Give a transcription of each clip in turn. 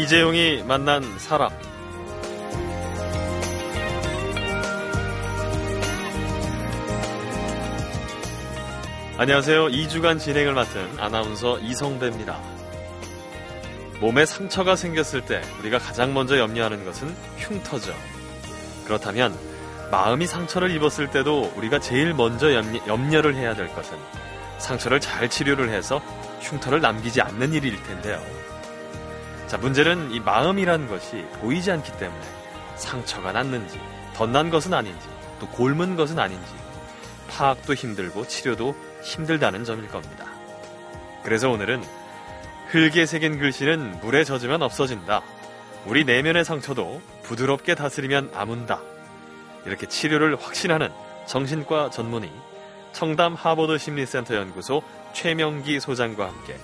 이재용이 만난 사람. 안녕하세요. 2주간 진행을 맡은 아나운서 이성배입니다. 몸에 상처가 생겼을 때 우리가 가장 먼저 염려하는 것은 흉터죠. 그렇다면 마음이 상처를 입었을 때도 우리가 제일 먼저 염려, 를 해야 될 것은 상처를 잘 치료를 해서 흉터를 남기지 않는 일일 텐데요. 자, 문제는 이 마음이란 것이 보이지 않기 때문에 상처가 났는지, 덧난 것은 아닌지, 또 골문 것은 아닌지, 파악도 힘들고 치료도 힘들다는 점일 겁니다. 그래서 오늘은 흙에 새긴 글씨는 물에 젖으면 없어진다. 우리 내면의 상처도 부드럽게 다스리면 아문다. 이렇게 치료를 확신하는 정신과 전문의 청담 하버드 심리센터 연구소 최명기 소장과 함께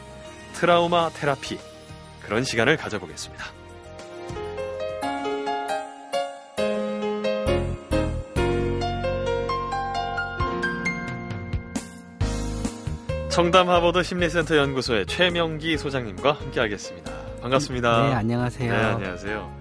트라우마 테라피 그런 시간을 가져보겠습니다. 청담 하버드 심리센터 연구소의 최명기 소장님과 함께하겠습니다. 반갑습니다. 네, 안녕하세요. 네, 안녕하세요.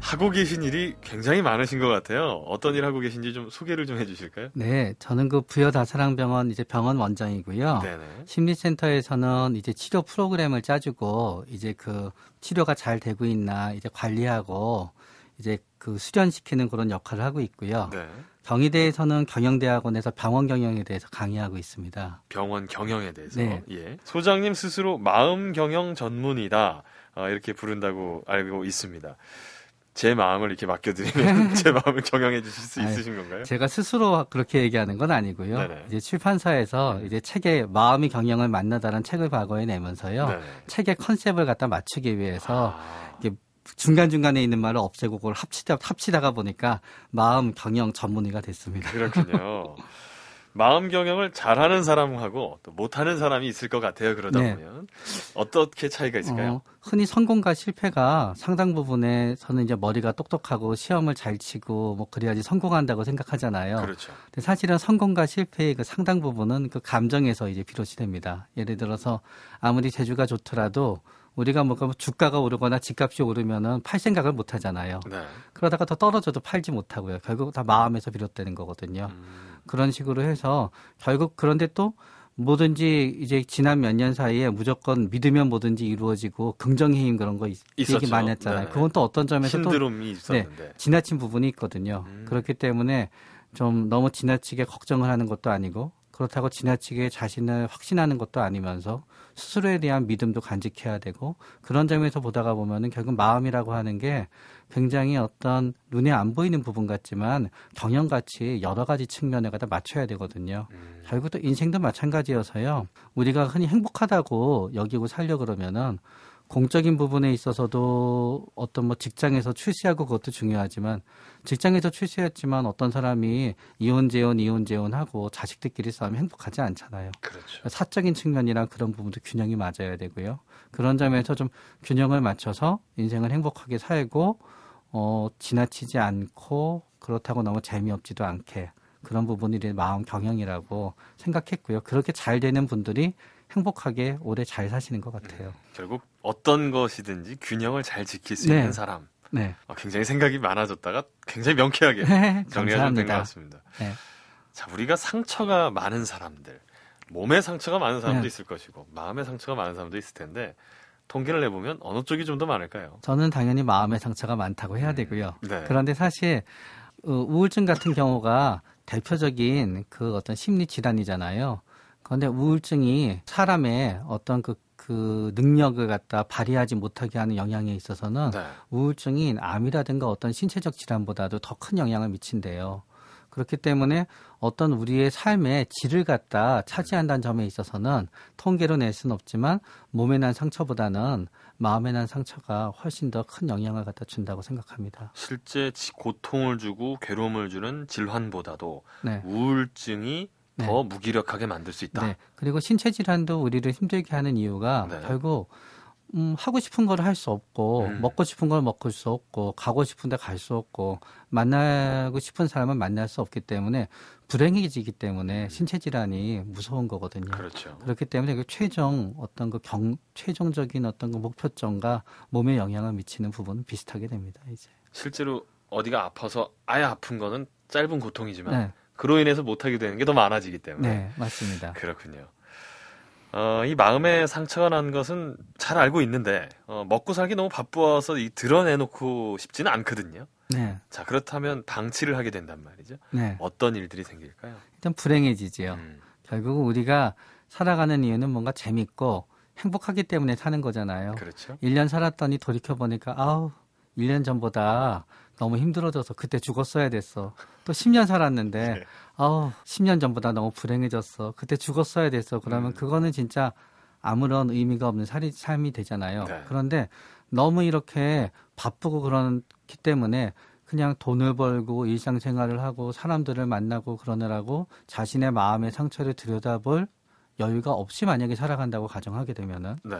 하고 계신 일이 굉장히 많으신 것 같아요. 어떤 일 하고 계신지 좀 소개를 좀 해주실까요? 네, 저는 그 부여다사랑병원 이제 병원 원장이고요. 네네. 심리센터에서는 이제 치료 프로그램을 짜주고 이제 그 치료가 잘 되고 있나 이제 관리하고 이제 그 수련시키는 그런 역할을 하고 있고요. 네. 경희대에서는 경영대학원에서 병원 경영에 대해서 강의하고 있습니다. 병원 경영에 대해서. 네. 예. 소장님 스스로 마음 경영 전문이다. 어, 이렇게 부른다고 알고 있습니다. 제 마음을 이렇게 맡겨드리면 제 마음을 경영해 주실 수 있으신 건가요? 제가 스스로 그렇게 얘기하는 건 아니고요. 네네. 이제 출판사에서 네. 이제 책에 마음이 경영을 만나다는 책을 과거에 내면서요. 네네. 책의 컨셉을 갖다 맞추기 위해서 아... 이게 중간중간에 있는 말을 없애고 그걸 합치다, 합치다가 보니까 마음 경영 전문의가 됐습니다. 그렇군요. 마음 경영을 잘하는 사람하고 또 못하는 사람이 있을 것 같아요. 그러다 네. 보면 어떻게 차이가 있을까요? 어, 흔히 성공과 실패가 상당 부분에 저는 이제 머리가 똑똑하고 시험을 잘 치고 뭐 그래야지 성공한다고 생각하잖아요. 그렇죠. 근데 사실은 성공과 실패의 그 상당 부분은 그 감정에서 이제 비롯이 됩니다. 예를 들어서 아무리 재주가 좋더라도 우리가 뭔가 주가가 오르거나 집값이 오르면은 팔 생각을 못 하잖아요. 네. 그러다가 더 떨어져도 팔지 못하고요. 결국 다 마음에서 비롯되는 거거든요. 음. 그런 식으로 해서 결국 그런데 또 뭐든지 이제 지난 몇 년 사이에 무조건 믿으면 뭐든지 이루어지고 긍정의 힘 그런 거 있, 얘기 많이 했잖아요. 네. 그건 또 어떤 점에서 신드롬이 또. 네, 지나친 부분이 있거든요. 음. 그렇기 때문에 좀 너무 지나치게 걱정을 하는 것도 아니고 그렇다고 지나치게 자신을 확신하는 것도 아니면서 스스로에 대한 믿음도 간직해야 되고 그런 점에서 보다가 보면은 결국 마음이라고 하는 게 굉장히 어떤 눈에 안 보이는 부분 같지만 경영같이 여러 가지 측면에 갖다 맞춰야 되거든요. 음. 결국 또 인생도 마찬가지여서요. 우리가 흔히 행복하다고 여기고 살려 그러면은 공적인 부분에 있어서도 어떤 뭐 직장에서 출세하고 그것도 중요하지만 직장에서 출세했지만 어떤 사람이 이혼 재혼 이혼 재혼하고 자식들끼리 싸우면 행복하지 않잖아요. 그렇죠. 사적인 측면이랑 그런 부분도 균형이 맞아야 되고요. 그런 점에서 좀 균형을 맞춰서 인생을 행복하게 살고 어 지나치지 않고 그렇다고 너무 재미없지도 않게 그런 부분이 마음 경영이라고 생각했고요. 그렇게 잘 되는 분들이 행복하게 오래 잘 사시는 것 같아요. 음, 결국 어떤 것이든지 균형을 잘 지킬 수 네. 있는 사람. 네. 어, 굉장히 생각이 많아졌다가 굉장히 명쾌하게 네, 정리가 된것 같습니다. 네. 자, 우리가 상처가 많은 사람들, 몸에 상처가 많은 사람도 네. 있을 것이고, 마음의 상처가 많은 사람도 있을 텐데, 통계를 내보면 어느 쪽이 좀 더 많을까요? 저는 당연히 마음의 상처가 많다고 해야 음, 되고요. 네. 그런데 사실 어, 우울증 같은 경우가 대표적인 그 어떤 심리 질환이잖아요. 그런데 우울증이 사람의 어떤 그, 그 능력을 갖다 발휘하지 못하게 하는 영향에 있어서는 네. 우울증이 암이라든가 어떤 신체적 질환보다도 더 큰 영향을 미친대요. 그렇기 때문에 어떤 우리의 삶의 질을 갖다 차지한다는 점에 있어서는 통계로 낼 수는 없지만 몸에 난 상처보다는 마음에 난 상처가 훨씬 더 큰 영향을 갖다 준다고 생각합니다. 실제 고통을 주고 괴로움을 주는 질환보다도 네. 우울증이 네. 더 무기력하게 만들 수 있다. 네. 그리고 신체 질환도 우리를 힘들게 하는 이유가 네. 결국 음, 하고 싶은 걸 할 수 없고, 음. 먹고 싶은 걸 먹을 수 없고, 가고 싶은 데 갈 수 없고, 만나고 싶은 사람은 만날 수 없기 때문에, 불행해지기 때문에 신체 질환이 무서운 거거든요. 음. 그렇죠. 그렇기 때문에 그 최종 어떤 그 경, 최종적인 어떤 그 목표점과 몸에 영향을 미치는 부분은 비슷하게 됩니다, 이제. 실제로 어디가 아파서 아예 아픈 거는 짧은 고통이지만 네, 그로 인해서 못하게 되는 게 더 많아지기 때문에 네, 맞습니다. 그렇군요. 어, 이 마음에 상처가 난 것은 잘 알고 있는데 어, 먹고 살기 너무 바쁘어서 이 드러내놓고 싶지는 않거든요. 네, 자 그렇다면 방치를 하게 된단 말이죠. 네. 어떤 일들이 생길까요? 일단 불행해지지요. 음, 결국 우리가 살아가는 이유는 뭔가 재밌고 행복하기 때문에 사는 거잖아요. 그렇죠. 1년 살았더니 돌이켜보니까, 아우, 1년 전보다 너무 힘들어져서 그때 죽었어야 됐어. 또 10년 살았는데, 네. 아우, 10년 전보다 너무 불행해졌어. 그때 죽었어야 됐어. 그러면 음. 그거는 진짜 아무런 의미가 없는 살이, 삶이 되잖아요. 네. 그런데 너무 이렇게 바쁘고 그렇기 때문에 그냥 돈을 벌고 일상생활을 하고 사람들을 만나고 그러느라고 자신의 마음의 상처를 들여다볼 여유가 없이 만약에 살아간다고 가정하게 되면은 네.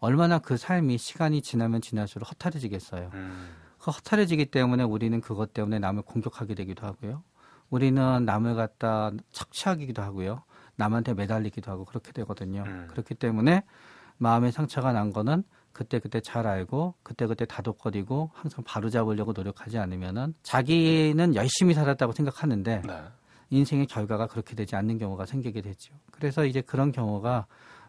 얼마나 그 삶이 시간이 지나면 지날수록 허탈해지겠어요. 음, 그 허탈해지기 때문에 우리는 그것 때문에 남을 공격하게 되기도 하고요. 우리는 남을 갖다 착취하기도 하고요. 남한테 매달리기도 하고 그렇게 되거든요. 음. 그렇기 때문에 마음의 상처가 난 거는 그때그때 잘 알고 그때 그때 다독거리고 항상 바로잡으려고 노력하지 않으면은 자기는 열심히 살았다고 생각하는데 네. 인생의 결과가 그렇게 되지 않는 경우가 생기게 되죠. 그래서 이제 그런 경우가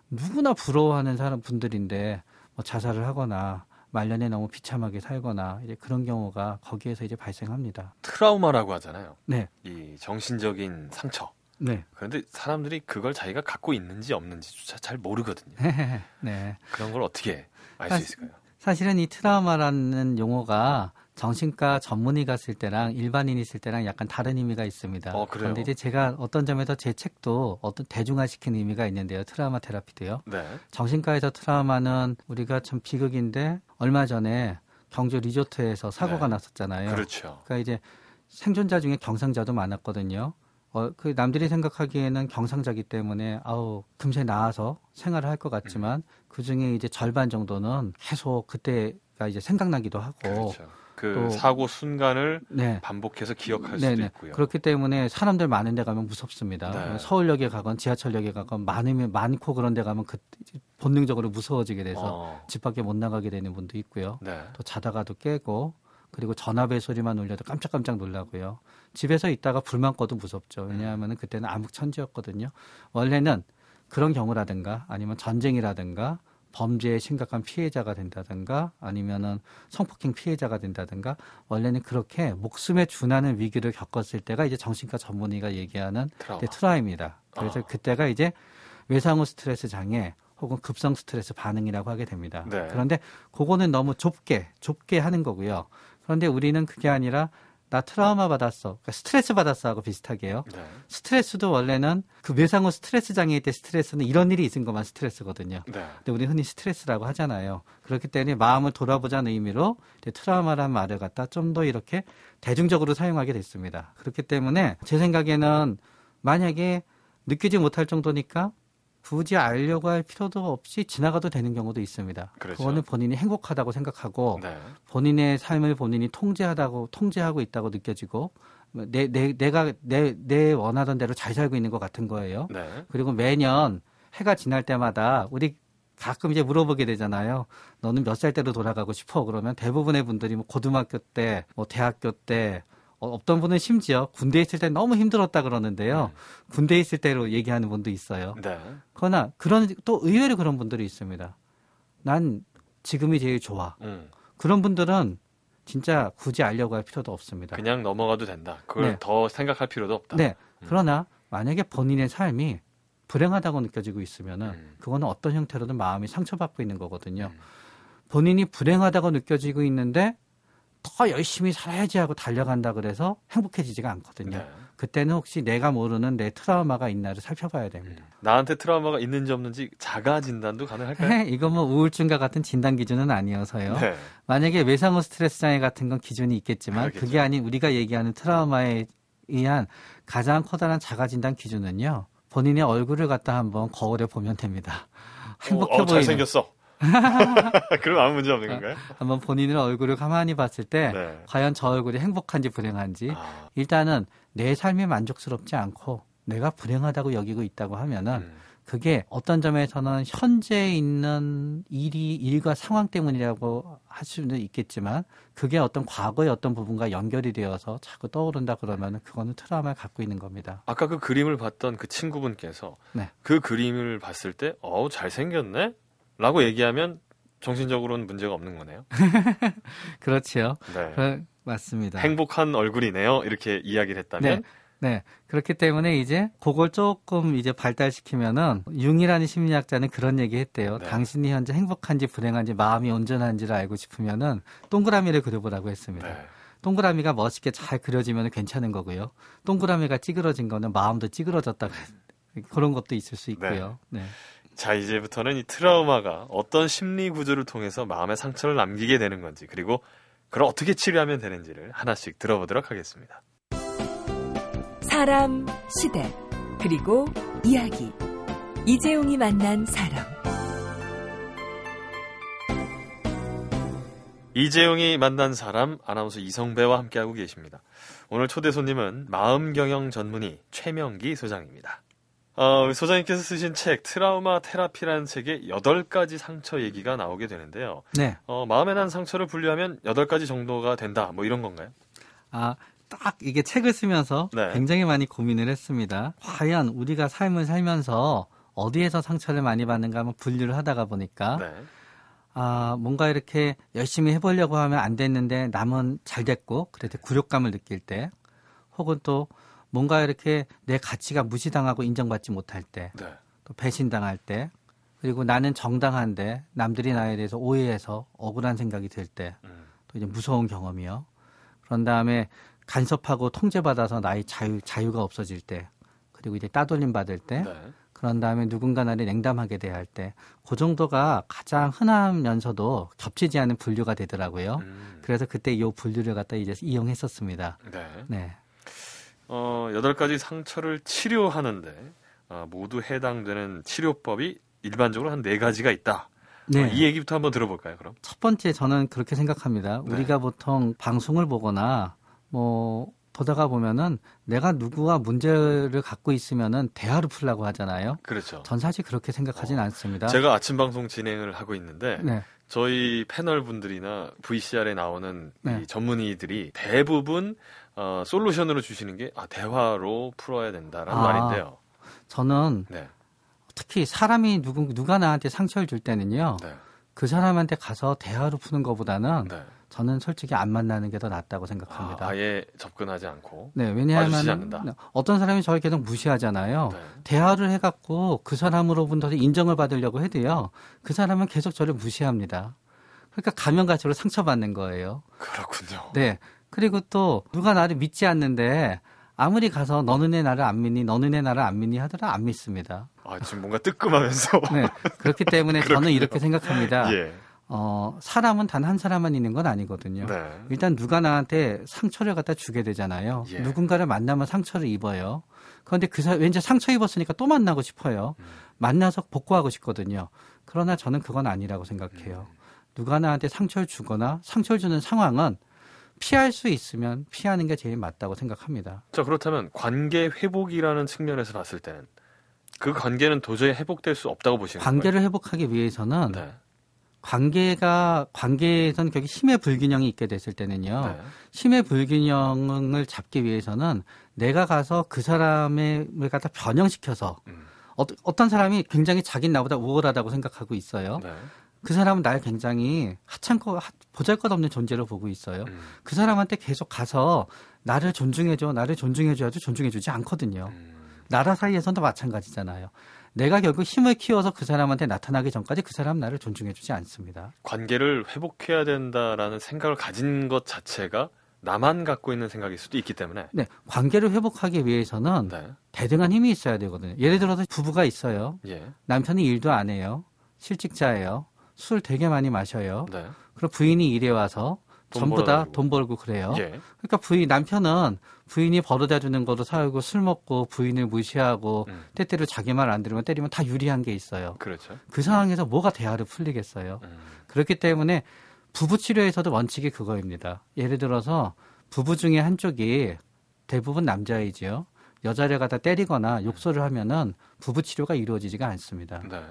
누구나 부러워하는 사람 분들인데 뭐 자살을 하거나 말년에 너무 비참하게 살거나 이제 그런 경우가 거기에서 이제 발생합니다. 트라우마라고 하잖아요. 네, 이 정신적인 상처. 네, 그런데 사람들이 그걸 자기가 갖고 있는지 없는지조차 잘 모르거든요. 네. 그런 걸 어떻게 알 수 있을까요? 사실은 이 트라우마라는 용어가 정신과 전문의 갔을 때랑 일반인이 있을 때랑 약간 다른 의미가 있습니다. 어, 그래요? 그런데 이제 제가 어떤 점에서 제 책도 어떤 대중화시킨 의미가 있는데요. 트라우마 테라피도요. 네. 정신과에서 트라우마는 우리가 참 비극인데 얼마 전에 경주 리조트에서 사고가 네. 났었잖아요. 그렇죠. 그러니까 이제 생존자 중에 경상자도 많았거든요. 어, 그 남들이 생각하기에는 경상자기 때문에 아우 금세 나아서 생활을 할 것 같지만 그 중에 이제 절반 정도는 계속 그때가 이제 생각나기도 하고 그렇죠. 그 또- 사고 순간을 네. 반복해서 기억할 수도 네네. 있고요. 그렇기 때문에 사람들 많은 데 가면 무섭습니다. 네. 서울역에 가건 지하철역에 가건 많으면 많고 그런 데 가면 그 본능적으로 무서워지게 돼서 어, 집 밖에 못 나가게 되는 분도 있고요. 네. 또 자다가도 깨고 그리고 전화벨 소리만 울려도 깜짝깜짝 놀라고요. 집에서 있다가 불만 꺼도 무섭죠. 왜냐하면 그때는 암흑천지였거든요. 원래는 그런 경우라든가 아니면 전쟁이라든가 범죄의 심각한 피해자가 된다든가 아니면은 성폭행 피해자가 된다든가 원래는 그렇게 목숨에 준하는 위기를 겪었을 때가 이제 정신과 전문의가 얘기하는 트라우마. 네, 트라우마입니다. 그래서 아. 그때가 이제 외상후 스트레스 장애 혹은 급성 스트레스 반응이라고 하게 됩니다. 네. 그런데 그거는 너무 좁게 좁게 하는 거고요. 그런데 우리는 그게 아니라 나 트라우마 받았어, 그러니까 스트레스 받았어 하고 비슷하게요. 네. 스트레스도 원래는 그 외상후 스트레스 장애일 때 스트레스는 이런 일이 있은 것만 스트레스거든요. 네. 근데 우리 흔히 스트레스라고 하잖아요. 그렇기 때문에 마음을 돌아보자는 의미로 이제 트라우마라는 말을 갖다 좀 더 이렇게 대중적으로 사용하게 됐습니다. 그렇기 때문에 제 생각에는 만약에 느끼지 못할 정도니까 굳이 알려고 할 필요도 없이 지나가도 되는 경우도 있습니다. 그렇죠. 거는 본인이 행복하다고 생각하고 네. 본인의 삶을 본인이 통제하다고 통제하고 있다고 느껴지고 내, 내 내가 내 내 원하던 대로 잘 살고 있는 것 같은 거예요. 네. 그리고 매년 해가 지날 때마다 우리 가끔 이제 물어보게 되잖아요. 너는 몇 살 때로 돌아가고 싶어? 그러면 대부분의 분들이 뭐 고등학교 때, 뭐 대학교 때, 어, 어떤 분은 심지어 군대에 있을 때 너무 힘들었다 그러는데요. 군대에 있을 때로 얘기하는 분도 있어요. 네. 그러나 그런 또 의외로 그런 분들이 있습니다. 난 지금이 제일 좋아. 음. 그런 분들은 진짜 굳이 알려고 할 필요도 없습니다. 그냥 넘어가도 된다. 그걸 네. 더 생각할 필요도 없다. 네. 음. 그러나 만약에 본인의 삶이 불행하다고 느껴지고 있으면은 음. 그거는 어떤 형태로든 마음이 상처받고 있는 거거든요. 음. 본인이 불행하다고 느껴지고 있는데 더 열심히 살아야지 하고 달려간다 그래서 행복해지지가 않거든요. 네. 그때는 혹시 내가 모르는 내 트라우마가 있나를 살펴봐야 됩니다. 나한테 트라우마가 있는지 없는지 자가 진단도 가능할까요? 이거 뭐 우울증과 같은 진단 기준은 아니어서요. 네. 만약에 외상후 스트레스 장애 같은 건 기준이 있겠지만 그렇겠죠. 그게 아닌 우리가 얘기하는 트라우마에 의한 가장 커다란 자가 진단 기준은요. 본인의 얼굴을 갖다 한번 거울에 보면 됩니다. 행복해 어, 어, 보이는 잘생겼어. 그럼 아무 문제 없는 건가요? 한번 본인의 얼굴을 가만히 봤을 때 네. 과연 저 얼굴이 행복한지 불행한지 아. 일단은 내 삶이 만족스럽지 않고 내가 불행하다고 여기고 있다고 하면은 음. 그게 어떤 점에서는 현재 있는 일이 일과 상황 때문이라고 할 수는 있겠지만 그게 어떤 과거의 어떤 부분과 연결이 되어서 자꾸 떠오른다 그러면 그거는 트라우마를 갖고 있는 겁니다. 아까 그 그림을 봤던 그 친구분께서 네. 그 그림을 봤을 때 어우 잘생겼네? 라고 얘기하면 정신적으로는 문제가 없는 거네요. 그렇죠. 네. 맞습니다. 행복한 얼굴이네요. 이렇게 이야기를 했다면 네. 네. 그렇기 때문에 이제 그걸 조금 이제 발달시키면은 융이라는 심리학자는 그런 얘기 했대요. 네. 당신이 현재 행복한지 불행한지 마음이 온전한지를 알고 싶으면은 동그라미를 그려보라고 했습니다. 네. 동그라미가 멋있게 잘 그려지면 괜찮은 거고요. 동그라미가 찌그러진 거는 마음도 찌그러졌다. 그런 것도 있을 수 있고요. 네. 네. 자, 이제부터는 이 트라우마가 어떤 심리 구조를 통해서 마음의 상처를 남기게 되는 건지, 그리고 그걸 어떻게 치료하면 되는지를 하나씩 들어보도록 하겠습니다. 사람, 시대, 그리고 이야기. 이재용이 만난 사람. 이재용이 만난 사람 아나운서 이성배와 함께하고 계십니다. 오늘 초대 손님은 마음경영 전문의 최명기 소장입니다. 어, 소장님께서 쓰신 책 트라우마 테라피라는 책에 8가지 상처 얘기가 나오게 되는데요. 네. 어, 마음에 난 상처를 분류하면 8가지 정도가 된다. 뭐 이런 건가요? 아, 딱 이게 책을 쓰면서 네. 굉장히 많이 고민을 했습니다. 과연 우리가 삶을 살면서 어디에서 상처를 많이 받는가 한번 분류를 하다가 보니까 네. 아, 뭔가 이렇게 열심히 해보려고 하면 안 됐는데 남은 잘 됐고 그래도 굴욕감을 느낄 때 혹은 또 뭔가 이렇게 내 가치가 무시당하고 인정받지 못할 때, 네. 또 배신당할 때, 그리고 나는 정당한데 남들이 나에 대해서 오해해서 억울한 생각이 들 때, 음. 또 이제 무서운 경험이요. 그런 다음에 간섭하고 통제받아서 나의 자유, 자유가 없어질 때, 그리고 이제 따돌림 받을 때, 네. 그런 다음에 누군가 나를 냉담하게 대할 때, 그 정도가 가장 흔하면서도 겹치지 않은 분류가 되더라고요. 음. 그래서 그때 이 분류를 갖다 이제 이용했었습니다. 네. 네. 어, 여덟 가지 상처를 치료하는데 어, 모두 해당되는 치료법이 일반적으로 한네 가지가 있다. 네. 어, 이 얘기부터 한번 들어볼까요, 그럼? 첫 번째 저는 그렇게 생각합니다. 네. 우리가 보통 방송을 보거나 뭐 보다가 보면은 내가 누구와 문제를 갖고 있으면은 대화를 풀라고 하잖아요. 그렇죠. 전 사실 그렇게 생각하진 어, 않습니다. 제가 아침 방송 진행을 하고 있는데 네. 저희 패널 분들이나 VCR에 나오는 네. 전문의들이 대부분 어, 솔루션으로 주시는 게 아, 대화로 풀어야 된다라는 아, 말인데요. 저는 네. 특히 사람이 누구 누가 나한테 상처를 줄 때는요. 네. 그 사람한테 가서 대화로 푸는 것보다는 네. 저는 솔직히 안 만나는 게 더 낫다고 생각합니다. 아, 예 접근하지 않고. 네, 왜냐하면 어떤 사람이 저를 계속 무시하잖아요. 네. 대화를 해갖고 그 사람으로부터 인정을 받으려고 해도요. 그 사람은 계속 저를 무시합니다. 그러니까 가면 갈수록 상처받는 거예요. 그렇군요. 네. 그리고 또 누가 나를 믿지 않는데 아무리 가서 너는 내 나를 안 믿니, 너는 내 나를 안 믿니 하더라 안 믿습니다. 아, 지금 뭔가 뜨끔하면서. 네. 그렇기 때문에 저는 이렇게 생각합니다. 예. 어, 사람은 단 한 사람만 있는 건 아니거든요. 네. 일단 누가 나한테 상처를 갖다 주게 되잖아요. 예. 누군가를 만나면 상처를 입어요. 그런데 그 사, 왠지 상처 입었으니까 또 만나고 싶어요. 음. 만나서 복구하고 싶거든요. 그러나 저는 그건 아니라고 생각해요. 음. 누가 나한테 상처를 주거나 상처를 주는 상황은 피할 수 있으면 피하는 게 제일 맞다고 생각합니다. 자, 그렇다면 관계 회복이라는 측면에서 봤을 때는 그 관계는 도저히 회복될 수 없다고 보시는 거예요? 관계를 회복하기 위해서는 네. 관계가 관계에선 격이 힘의 불균형이 있게 됐을 때는요. 네. 힘의 불균형을 잡기 위해서는 내가 가서 그 사람을 갖다 변형시켜서 음. 어, 어떤 사람이 굉장히 자기 나보다 우월하다고 생각하고 있어요. 네. 그 사람은 날 굉장히 하찮고 보잘것없는 존재로 보고 있어요. 음. 그 사람한테 계속 가서 나를 존중해줘, 나를 존중해줘야지 존중해주지 않거든요. 음. 나라 사이에서도 마찬가지잖아요. 내가 결국 힘을 키워서 그 사람한테 나타나기 전까지 그 사람 나를 존중해주지 않습니다. 관계를 회복해야 된다라는 생각을 가진 것 자체가 나만 갖고 있는 생각일 수도 있기 때문에. 네, 관계를 회복하기 위해서는 네. 대등한 힘이 있어야 되거든요. 예를 들어서 부부가 있어요. 예. 남편이 일도 안 해요. 실직자예요. 술 되게 많이 마셔요. 네. 그리고 부인이 일해 와서 전부 다 돈 벌고 그래요. 예. 그러니까 부인 남편은 부인이 벌어다 주는 거로 살고 술 먹고 부인을 무시하고 음. 때때로 자기 말 안 들으면 때리면 다 유리한 게 있어요. 그렇죠. 그 상황에서 뭐가 대화를 풀리겠어요. 음. 그렇기 때문에 부부 치료에서도 원칙이 그거입니다. 예를 들어서 부부 중에 한쪽이 대부분 남자이지요. 여자를 갖다 때리거나 욕설을 하면은 부부 치료가 이루어지지가 않습니다. 네.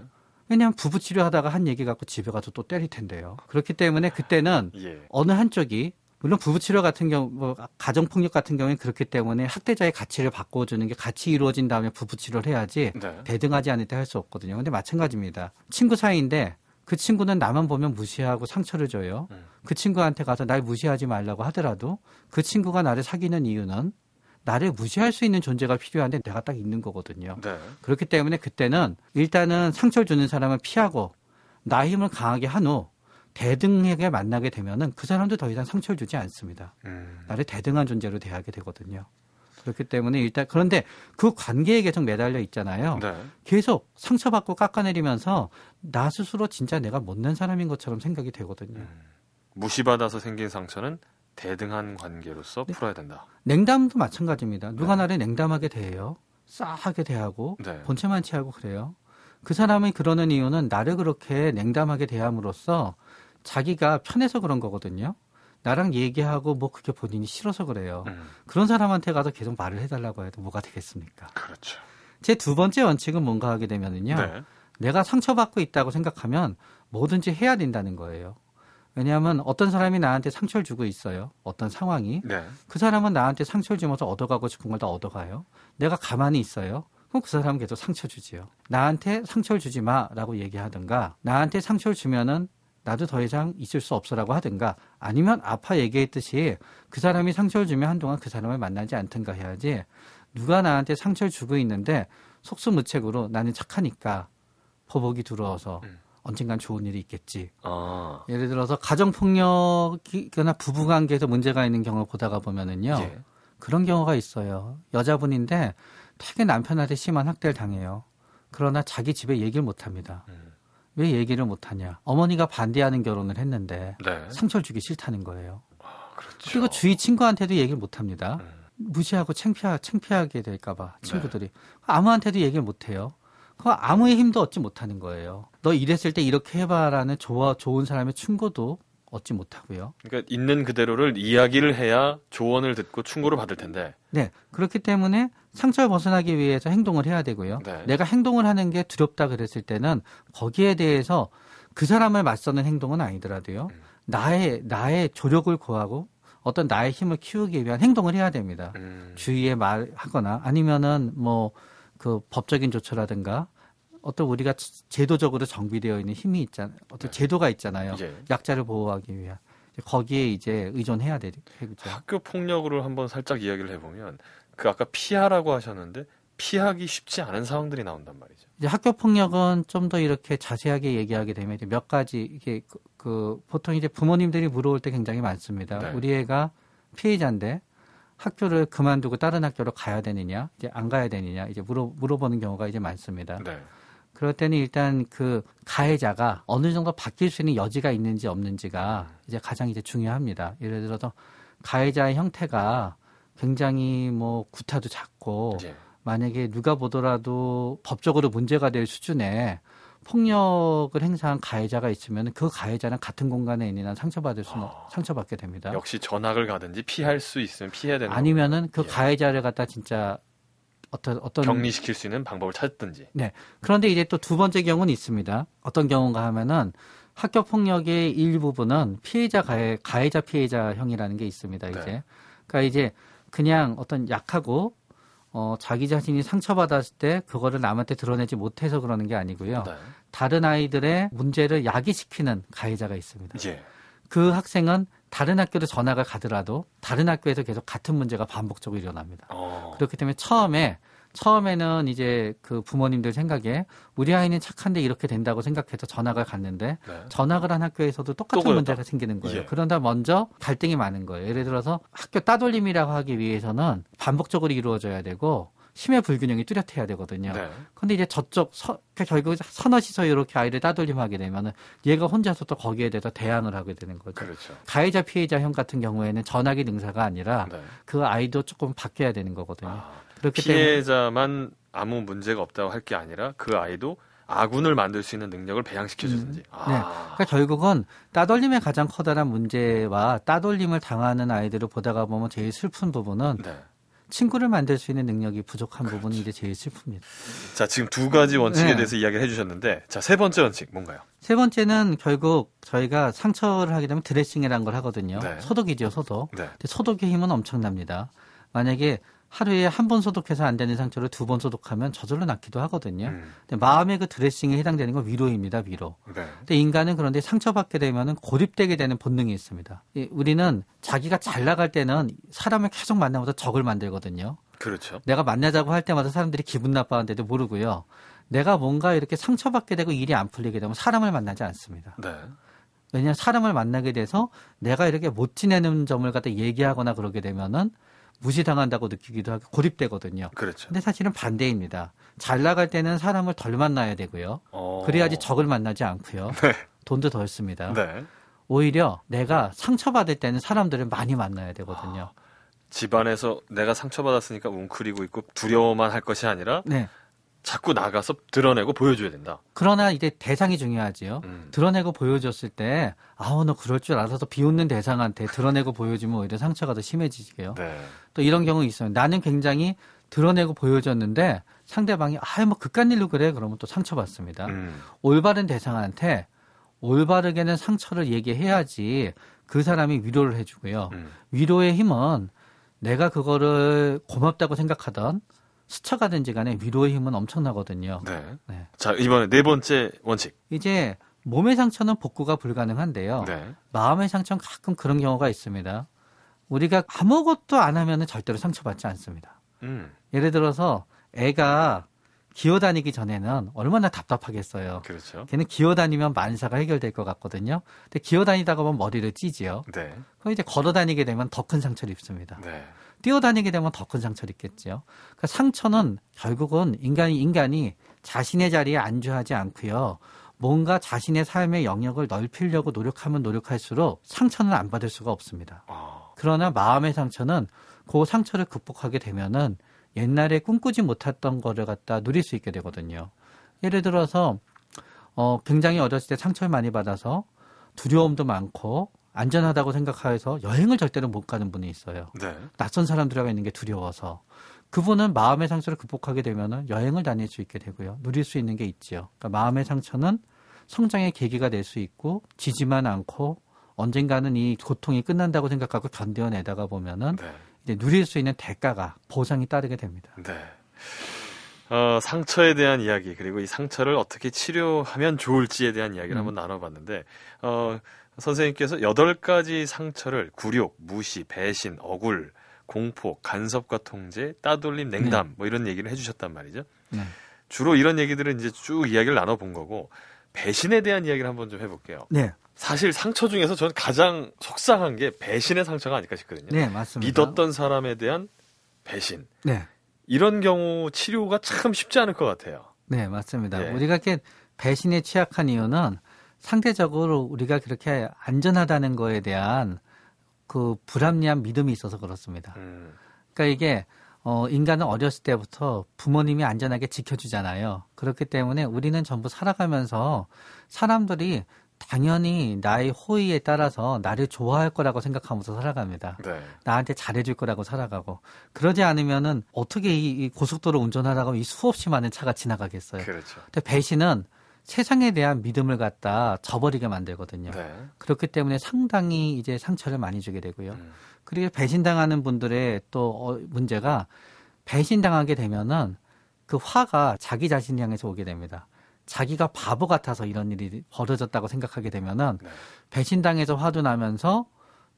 왜냐하면 부부 치료하다가 한 얘기 갖고 집에 가서 또 때릴 텐데요. 그렇기 때문에 그때는 예. 어느 한쪽이 물론 부부 치료 같은 경우 뭐 가정 폭력 같은 경우에 그렇기 때문에 학대자의 가치를 바꿔 주는 게 같이 이루어진 다음에 부부 치료를 해야지 네. 대등하지 않을 때 할 수 없거든요. 근데 마찬가지입니다. 친구 사이인데 그 친구는 나만 보면 무시하고 상처를 줘요. 음. 그 친구한테 가서 날 무시하지 말라고 하더라도 그 친구가 나를 사귀는 이유는 나를 무시할 수 있는 존재가 필요한데 내가 딱 있는 거거든요. 네. 그렇기 때문에 그때는 일단은 상처를 주는 사람은 피하고 나 힘을 강하게 한 후 대등하게 만나게 되면은 그 사람도 더 이상 상처를 주지 않습니다. 음. 나를 대등한 존재로 대하게 되거든요. 그렇기 때문에 일단 그런데 그 관계에 계속 매달려 있잖아요. 네. 계속 상처받고 깎아내리면서 나 스스로 진짜 내가 못난 사람인 것처럼 생각이 되거든요. 음. 무시받아서 생긴 상처는 대등한 관계로서 네. 풀어야 된다. 냉담도 마찬가지입니다. 누가 네. 나를 냉담하게 대해요. 싸하게 대하고 네. 본체만 취하고 그래요. 그 사람이 그러는 이유는 나를 그렇게 냉담하게 대함으로써 자기가 편해서 그런 거거든요. 나랑 얘기하고 뭐 그게 본인이 싫어서 그래요. 음. 그런 사람한테 가서 계속 말을 해달라고 해도 뭐가 되겠습니까? 그렇죠. 제 두 번째 원칙은 뭔가 하게 되면은요. 네. 내가 상처받고 있다고 생각하면 뭐든지 해야 된다는 거예요. 왜냐하면 어떤 사람이 나한테 상처를 주고 있어요. 어떤 상황이. 네. 그 사람은 나한테 상처를 주면서 얻어가고 싶은 걸 다 얻어가요. 내가 가만히 있어요. 그럼 그 사람은 계속 상처 주지요. 나한테 상처를 주지 마라고 얘기하든가 나한테 상처를 주면은 나도 더 이상 있을 수 없어라고 하든가 아니면 아파 얘기했듯이 그 사람이 상처를 주면 한동안 그 사람을 만나지 않든가 해야지 누가 나한테 상처를 주고 있는데 속수무책으로 나는 착하니까 포복이 들어와서 음. 언젠간 좋은 일이 있겠지. 아. 예를 들어서 가정 폭력이나 부부관계에서 문제가 있는 경우를 보다가 보면은요. 예. 그런 경우가 있어요. 여자분인데 되게 남편한테 심한 학대를 당해요. 그러나 자기 집에 얘기를 못 합니다. 음. 왜 얘기를 못 하냐? 어머니가 반대하는 결혼을 했는데 네. 상처를 주기 싫다는 거예요. 아, 그렇죠. 그리고 주위 친구한테도 얘기를 못 합니다. 음. 무시하고 창피하, 창피하게 될까봐 친구들이 네. 아무한테도 얘기를 못 해요. 그 아무의 힘도 얻지 못하는 거예요. 너 이랬을 때 이렇게 해봐라는 좋아 좋은 사람의 충고도 얻지 못하고요. 그러니까 있는 그대로를 이야기를 해야 조언을 듣고 충고를 받을 텐데. 네. 그렇기 때문에 상처를 벗어나기 위해서 행동을 해야 되고요. 네. 내가 행동을 하는 게 두렵다 그랬을 때는 거기에 대해서 그 사람을 맞서는 행동은 아니더라도요. 음. 나의 나의 조력을 구하고 어떤 나의 힘을 키우기 위한 행동을 해야 됩니다. 음. 주위에 말하거나 아니면은 뭐 그 법적인 조처라든가 어떤 우리가 제도적으로 정비되어 있는 힘이 있잖아요. 어떤 네. 제도가 있잖아요. 예. 약자를 보호하기 위한. 거기에 이제 의존해야 되죠. 학교 폭력으로 한번 살짝 이야기를 해보면 그 아까 피하라고 하셨는데 피하기 쉽지 않은 상황들이 나온단 말이죠. 이제 학교 폭력은 좀 더 이렇게 자세하게 얘기하게 되면 이제 몇 가지 이게 그, 그 보통 이제 부모님들이 물어올 때 굉장히 많습니다. 네. 우리 애가 피해자인데 학교를 그만두고 다른 학교로 가야 되느냐, 이제 안 가야 되느냐, 이제 물어 물어보는 경우가 이제 많습니다. 네. 그럴 때는 일단 그 가해자가 어느 정도 바뀔 수 있는 여지가 있는지 없는지가 이제 가장 이제 중요합니다. 예를 들어서 가해자의 형태가 굉장히 뭐 구타도 작고 네. 만약에 누가 보더라도 법적으로 문제가 될 수준의 폭력을 행사한 가해자가 있으면 그 가해자는 같은 공간에 있는 한 상처받을 수는 어, 상처받게 됩니다. 역시 전학을 가든지 피할 수 있으면 피해야 되는 아니면은 그 예. 가해자를 갖다 진짜 어떤 어떤 격리시킬 수 있는 방법을 찾든지. 네. 그런데 이제 또 두 번째 경우는 있습니다. 어떤 경우가 하면은 학교 폭력의 일부분은 피해자 가해 가해자 피해자형이라는 게 있습니다. 이제 네. 그러니까 이제 그냥 어떤 약하고 어, 자기 자신이 상처받았을 때 그거를 남한테 드러내지 못해서 그러는 게 아니고요. 네. 다른 아이들의 문제를 야기시키는 가해자가 있습니다. 예. 그 학생은 다른 학교로 전학을 가더라도 다른 학교에서 계속 같은 문제가 반복적으로 일어납니다. 어. 그렇기 때문에 처음에 처음에는 이제 그 부모님들 생각에 우리 아이는 착한데 이렇게 된다고 생각해서 전학을 갔는데 네. 전학을 한 학교에서도 똑같은 문제가 생기는 거예요. 예. 그런다 먼저 갈등이 많은 거예요. 예를 들어서 학교 따돌림이라고 하기 위해서는 반복적으로 이루어져야 되고 힘의 불균형이 뚜렷해야 되거든요. 네. 근데 이제 저쪽 서, 그러니까 결국 서너 시서 이렇게 아이를 따돌림하게 되면은 얘가 혼자서 또 거기에 대해서 대항을 하게 되는 거죠. 그렇죠. 가해자 피해자형 같은 경우에는 전학이 능사가 아니라 네. 그 아이도 조금 바뀌어야 되는 거거든요. 아, 그렇기 때문에 피해자만 아무 문제가 없다고 할 게 아니라 그 아이도 아군을 만들 수 있는 능력을 배양시켜주든지. 네. 아, 그러니까 결국은 따돌림의 가장 커다란 문제와 따돌림을 당하는 아이들을 보다가 보면 제일 슬픈 부분은 네. 친구를 만들 수 있는 능력이 부족한 부분이 이제 제일 슬픕니다. 자, 지금 두 가지 원칙에 네. 대해서 이야기를 해주셨는데, 자, 세 번째 원칙 뭔가요? 세 번째는 결국 저희가 상처를 하게 되면 드레싱이라는 걸 하거든요. 네. 소독이죠, 소독. 네. 근데 소독의 힘은 엄청납니다. 만약에 하루에 한 번 소독해서 안 되는 상처를 두 번 소독하면 저절로 낫기도 하거든요. 음, 근데 마음의 그 드레싱에 해당되는 건 위로입니다, 위로. 네. 근데 인간은 그런데 상처받게 되면은 고립되게 되는 본능이 있습니다. 이 우리는 자기가 잘 나갈 때는 사람을 계속 만나면서 적을 만들거든요. 그렇죠. 내가 만나자고 할 때마다 사람들이 기분 나빠하는데도 모르고요. 내가 뭔가 이렇게 상처받게 되고 일이 안 풀리게 되면 사람을 만나지 않습니다. 네. 왜냐하면 사람을 만나게 돼서 내가 이렇게 못 지내는 점을 갖다 얘기하거나 그러게 되면은 무시당한다고 느끼기도 하고 고립되거든요. 그렇죠. 근데 사실은 반대입니다. 잘 나갈 때는 사람을 덜 만나야 되고요. 어, 그래야지 적을 만나지 않고요. 네. 돈도 덜 씁니다. 네. 오히려 내가 상처받을 때는 사람들을 많이 만나야 되거든요. 집안에서 내가 상처받았으니까 웅크리고 있고 두려워만 할 것이 아니라 네. 자꾸 나가서 드러내고 보여줘야 된다. 그러나 이제 대상이 중요하지요. 음. 드러내고 보여줬을 때, 아우, 너 그럴 줄 알아서 비웃는 대상한테 드러내고 보여주면 오히려 상처가 더 심해지게요. 네. 또 이런 경우 있어요. 나는 굉장히 드러내고 보여줬는데 상대방이, 아유, 뭐 그깟 일로 그래? 그러면 또 상처받습니다. 음. 올바른 대상한테 올바르게는 상처를 얘기해야지 그 사람이 위로를 해주고요. 음. 위로의 힘은 내가 그거를 고맙다고 생각하던 스쳐가든지 간에 위로의 힘은 엄청나거든요. 네. 네. 자, 이번에 네 번째 원칙. 이제 몸의 상처는 복구가 불가능한데요. 네. 마음의 상처는 가끔 그런 경우가 있습니다. 우리가 아무것도 안 하면 절대로 상처받지 않습니다. 음. 예를 들어서 애가 기어다니기 전에는 얼마나 답답하겠어요. 그렇죠. 걔는 기어다니면 만사가 해결될 것 같거든요. 근데 기어다니다가 보면 머리를 찌지요. 네. 그럼 이제 걸어다니게 되면 더 큰 상처를 입습니다. 네. 뛰어다니게 되면 더 큰 상처를 입겠죠. 그러니까 상처는 결국은 인간이 인간이 자신의 자리에 안주하지 않고요. 뭔가 자신의 삶의 영역을 넓히려고 노력하면 노력할수록 상처는 안 받을 수가 없습니다. 아, 그러나 마음의 상처는 그 상처를 극복하게 되면은 옛날에 꿈꾸지 못했던 거를 갖다 누릴 수 있게 되거든요. 예를 들어서 어 굉장히 어렸을 때 상처를 많이 받아서 두려움도 많고 안전하다고 생각해서 여행을 절대로 못 가는 분이 있어요. 네. 낯선 사람들하고 있는 게 두려워서 그분은 마음의 상처를 극복하게 되면은 여행을 다닐 수 있게 되고요. 누릴 수 있는 게 있지요. 그러니까 마음의 상처는 성장의 계기가 될 수 있고 지지만 않고 언젠가는 이 고통이 끝난다고 생각하고 견뎌내다가 보면은 네. 이제 누릴 수 있는 대가가 보상이 따르게 됩니다. 네. 어, 상처에 대한 이야기 그리고 이 상처를 어떻게 치료하면 좋을지에 대한 이야기를 음. 한번 나눠봤는데 어, 선생님께서 여덟 가지 상처를 굴욕, 무시, 배신, 억울, 공포, 간섭과 통제, 따돌림, 냉담 뭐 이런 얘기를 해주셨단 말이죠. 네. 주로 이런 얘기들은 이제 쭉 이야기를 나눠본 거고 배신에 대한 이야기를 한번 좀 해볼게요. 네, 사실 상처 중에서 저는 가장 속상한 게 배신의 상처가 아닐까 싶거든요. 네, 맞습니다. 믿었던 사람에 대한 배신. 네, 이런 경우 치료가 참 쉽지 않을 것 같아요. 네, 맞습니다. 예. 우리가 이렇게 배신에 취약한 이유는 상대적으로 우리가 그렇게 안전하다는 거에 대한 그 불합리한 믿음이 있어서 그렇습니다. 음, 그러니까 이게 어 인간은 어렸을 때부터 부모님이 안전하게 지켜주잖아요. 그렇기 때문에 우리는 전부 살아가면서 사람들이 당연히 나의 호의에 따라서 나를 좋아할 거라고 생각하면서 살아갑니다. 네. 나한테 잘해줄 거라고 살아가고 그러지 않으면은 어떻게 이, 이 고속도로 운전하다가 이 수없이 많은 차가 지나가겠어요. 그렇죠. 근데 배신은 세상에 대한 믿음을 갖다 저버리게 만들거든요. 네. 그렇기 때문에 상당히 이제 상처를 많이 주게 되고요. 음, 그리고 배신당하는 분들의 또 어, 문제가 배신당하게 되면은 그 화가 자기 자신을 향해서 오게 됩니다. 자기가 바보 같아서 이런 일이 벌어졌다고 생각하게 되면은 네. 배신당해서 화도 나면서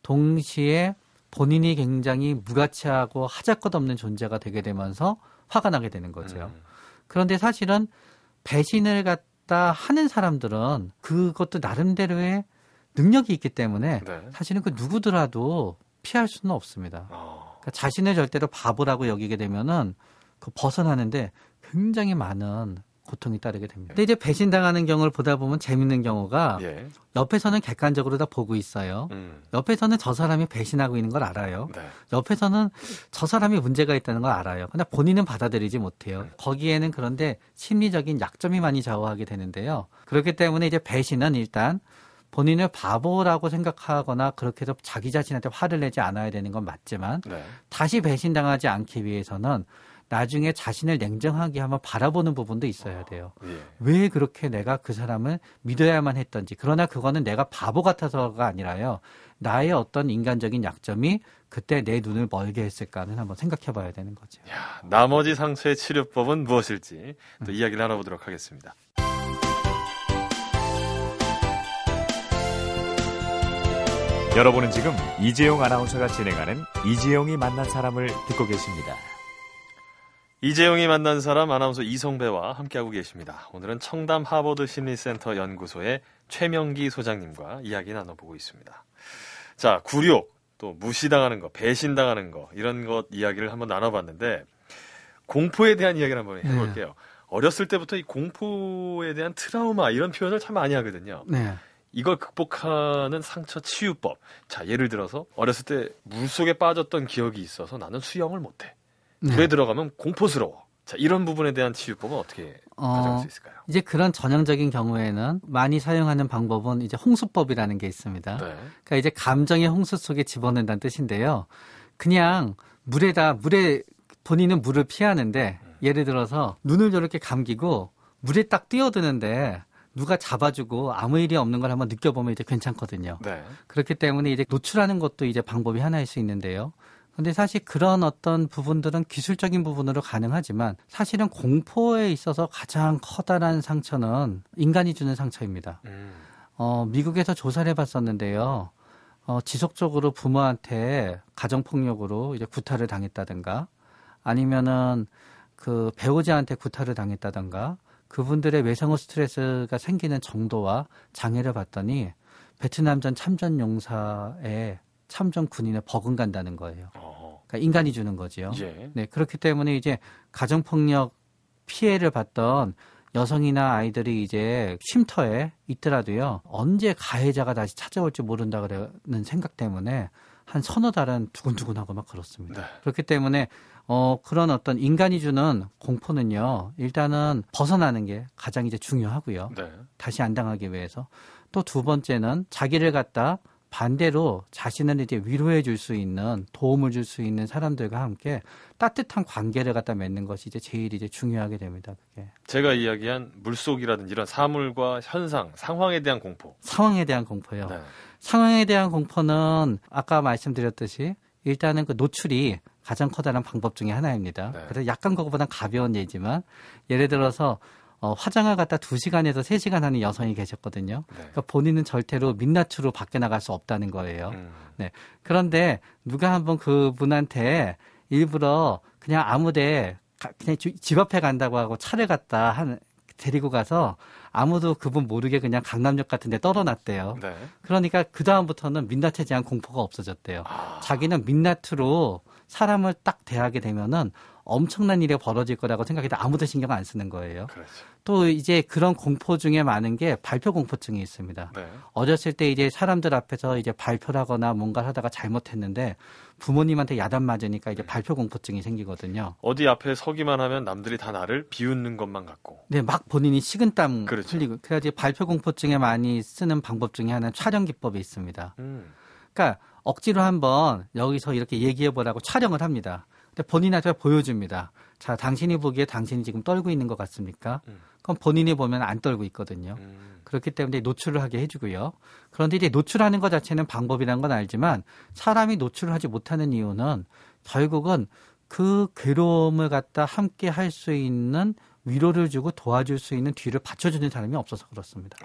동시에 본인이 굉장히 무가치하고 하잘것없는 존재가 되게 되면서 화가 나게 되는 거죠. 음, 그런데 사실은 배신을 갖 다 하는 사람들은 그것도 나름대로의 능력이 있기 때문에 네. 사실은 그 누구더라도 피할 수는 없습니다. 어, 그러니까 자신을 절대로 바보라고 여기게 되면은 그 벗어나는데 굉장히 많은 고통이 따르게 됩니다. 근데 이제 배신당하는 경우를 보다 보면 재밌는 경우가 예. 옆에서는 객관적으로 다 보고 있어요. 음. 옆에서는 저 사람이 배신하고 있는 걸 알아요. 네. 옆에서는 저 사람이 문제가 있다는 걸 알아요. 근데 본인은 받아들이지 못해요. 음. 거기에는 그런데 심리적인 약점이 많이 좌우하게 되는데요. 그렇기 때문에 이제 배신은 일단 본인을 바보라고 생각하거나 그렇게 해서 자기 자신한테 화를 내지 않아야 되는 건 맞지만 네. 다시 배신당하지 않기 위해서는 나중에 자신을 냉정하게 한번 바라보는 부분도 있어야 돼요. 어, 예. 왜 그렇게 내가 그 사람을 믿어야만 했던지. 그러나 그거는 내가 바보 같아서가 아니라요. 나의 어떤 인간적인 약점이 그때 내 눈을 멀게 했을까는 한번 생각해 봐야 되는 거죠. 야, 나머지 상처의 치료법은 무엇일지 또 음. 이야기를 나눠보도록 하겠습니다. 여러분은 지금 이재용 아나운서가 진행하는 이재용이 만난 사람을 듣고 계십니다. 이재용이 만난 사람 아나운서 이성배와 함께하고 계십니다. 오늘은 청담 하버드 심리센터 연구소의 최명기 소장님과 이야기 나눠보고 있습니다. 자, 굴욕, 또 무시당하는 거, 배신당하는 거, 이런 것 이야기를 한번 나눠봤는데, 공포에 대한 이야기를 한번 해볼게요. 네. 어렸을 때부터 이 공포에 대한 트라우마, 이런 표현을 참 많이 하거든요. 네. 이걸 극복하는 상처 치유법. 자, 예를 들어서 어렸을 때 물속에 빠졌던 기억이 있어서 나는 수영을 못해. 네. 물에 들어가면 공포스러워. 자, 이런 부분에 대한 치유법은 어떻게 어, 가져갈 수 있을까요? 이제 그런 전형적인 경우에는 많이 사용하는 방법은 이제 홍수법이라는 게 있습니다. 네. 그러니까 이제 감정의 홍수 속에 집어넣는다는 뜻인데요. 그냥 물에다 물에 본인은 물을 피하는데 음. 예를 들어서 눈을 저렇게 감기고 물에 딱 뛰어드는데 누가 잡아주고 아무 일이 없는 걸 한번 느껴보면 이제 괜찮거든요. 네. 그렇기 때문에 이제 노출하는 것도 이제 방법이 하나일 수 있는데요. 근데 사실 그런 어떤 부분들은 기술적인 부분으로 가능하지만 사실은 공포에 있어서 가장 커다란 상처는 인간이 주는 상처입니다. 음. 어, 미국에서 조사를 해봤었는데요. 어, 지속적으로 부모한테 가정폭력으로 이제 구타를 당했다든가 아니면은 그 배우자한테 구타를 당했다든가 그분들의 외상후 스트레스가 생기는 정도와 장애를 봤더니 베트남전 참전 용사의 참전 군인의 버금간다는 거예요. 어. 그러니까 인간이 주는 거지요. 예. 네, 그렇기 때문에 이제 가정 폭력 피해를 봤던 여성이나 아이들이 이제 쉼터에 있더라도요, 언제 가해자가 다시 찾아올지 모른다 그러는 생각 때문에 한 서너 달은 두근두근하고 막 그렇습니다. 네. 그렇기 때문에 어, 그런 어떤 인간이 주는 공포는요, 일단은 벗어나는 게 가장 이제 중요하고요. 네. 다시 안 당하기 위해서. 또 두 번째는 자기를 갖다 반대로 자신을 이제 위로해 줄 수 있는 도움을 줄 수 있는 사람들과 함께 따뜻한 관계를 갖다 맺는 것이 이제 제일 이제 중요하게 됩니다. 그게. 제가 이야기한 물속이라든지 이런 사물과 현상, 상황에 대한 공포. 상황에 대한 공포요. 네. 상황에 대한 공포는 아까 말씀드렸듯이 일단은 그 노출이 가장 커다란 방법 중의 하나입니다. 네. 그래서 약간 그거보다 가벼운 예지만 예를 들어서 어, 화장을 갖다 2시간에서 3시간 하는 여성이 계셨거든요. 네. 그러니까 본인은 절대로 민낯으로 밖에 나갈 수 없다는 거예요. 음. 네. 그런데 누가 한번 그분한테 일부러 그냥 아무데 그냥 집 앞에 간다고 하고 차를 갖다 한 데리고 가서 아무도 그분 모르게 그냥 강남역 같은 데 떨어놨대요. 네. 그러니까 그다음부터는 민낯에 대한 공포가 없어졌대요. 아. 자기는 민낯으로 사람을 딱 대하게 되면은 엄청난 일이 벌어질 거라고 생각해도 아무도 신경 안 쓰는 거예요. 그렇죠. 또 이제 그런 공포 중에 많은 게 발표 공포증이 있습니다. 네. 어렸을 때 이제 사람들 앞에서 이제 발표를 하거나 뭔가를 하다가 잘못했는데 부모님한테 야단 맞으니까 이제 음. 발표 공포증이 생기거든요. 어디 앞에 서기만 하면 남들이 다 나를 비웃는 것만 같고. 네, 막 본인이 식은땀 그렇죠. 흘리고. 그래야지 발표 공포증에 많이 쓰는 방법 중에 하나는 촬영 기법이 있습니다. 음. 그러니까 억지로 한번 여기서 이렇게 얘기해 보라고 촬영을 합니다. 근데 본인한테 보여줍니다. 자, 당신이 보기에 당신이 지금 떨고 있는 것 같습니까? 음. 그럼 본인이 보면 안 떨고 있거든요. 음. 그렇기 때문에 노출을 하게 해주고요. 그런데 이제 노출하는 것 자체는 방법이란 건 알지만 사람이 노출을 하지 못하는 이유는 결국은 그 괴로움을 갖다 함께 할 수 있는 위로를 주고 도와줄 수 있는 뒤를 받쳐주는 사람이 없어서 그렇습니다.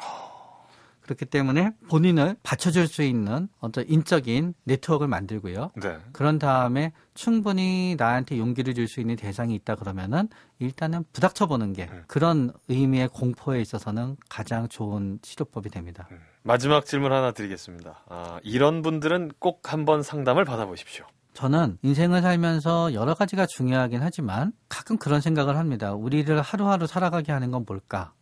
어. 그렇기 때문에 본인을 받쳐줄 수 있는 어떤 인적인 네트워크를 만들고요. 네. 그런 다음에 충분히 나한테 용기를 줄 수 있는 대상이 있다 그러면은 일단은 부닥쳐 보는 게 음. 그런 의미의 공포에 있어서는 가장 좋은 치료법이 됩니다. 음. 마지막 질문 하나 드리겠습니다. 아, 이런 분들은 꼭 한번 상담을 받아보십시오. 저는 인생을 살면서 여러 가지가 중요하긴 하지만 가끔 그런 생각을 합니다. 우리를 하루하루 살아가게 하는 건 뭘까?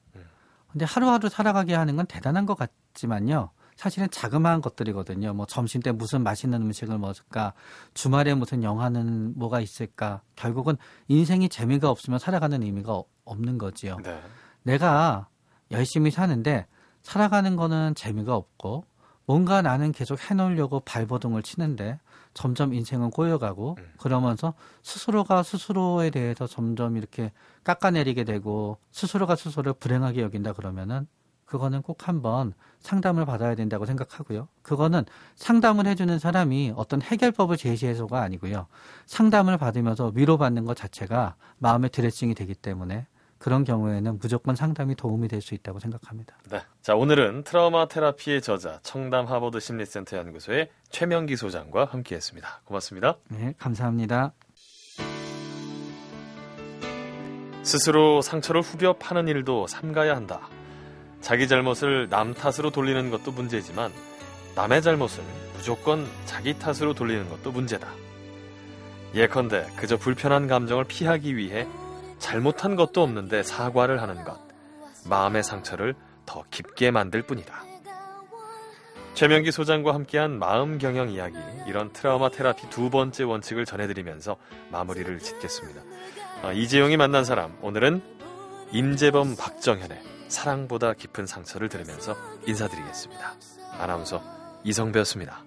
근데 하루하루 살아가게 하는 건 대단한 것 같지만요. 사실은 자그마한 것들이거든요. 뭐 점심 때 무슨 맛있는 음식을 먹을까? 주말에 무슨 영화는 뭐가 있을까? 결국은 인생이 재미가 없으면 살아가는 의미가 없는 거지요. 네. 내가 열심히 사는데 살아가는 거는 재미가 없고 뭔가 나는 계속 해놓으려고 발버둥을 치는데 점점 인생은 꼬여가고 음. 그러면서 스스로가 스스로에 대해서 점점 이렇게 깎아내리게 되고 스스로가 스스로를 불행하게 여긴다 그러면은 그거는 꼭 한번 상담을 받아야 된다고 생각하고요. 그거는 상담을 해주는 사람이 어떤 해결법을 제시해서가 아니고요. 상담을 받으면서 위로받는 것 자체가 마음의 드레싱이 되기 때문에 그런 경우에는 무조건 상담이 도움이 될 수 있다고 생각합니다. 네. 자, 오늘은 트라우마 테라피의 저자, 청담 하버드 심리센터 연구소의 최명기 소장과 함께 했습니다. 고맙습니다. 네, 감사합니다. 스스로 상처를 후벼 파는 일도 삼가야 한다. 자기 잘못을 남 탓으로 돌리는 것도 문제지만 남의 잘못을 무조건 자기 탓으로 돌리는 것도 문제다. 예컨대 그저 불편한 감정을 피하기 위해 잘못한 것도 없는데 사과를 하는 것. 마음의 상처를 더 깊게 만들 뿐이다. 최명기 소장과 함께한 마음 경영 이야기, 이런 트라우마 테라피 두 번째 원칙을 전해드리면서 마무리를 짓겠습니다. 아, 이재용이 만난 사람, 오늘은 임재범 박정현의 사랑보다 깊은 상처를 들으면서 인사드리겠습니다. 아나운서 이성배였습니다.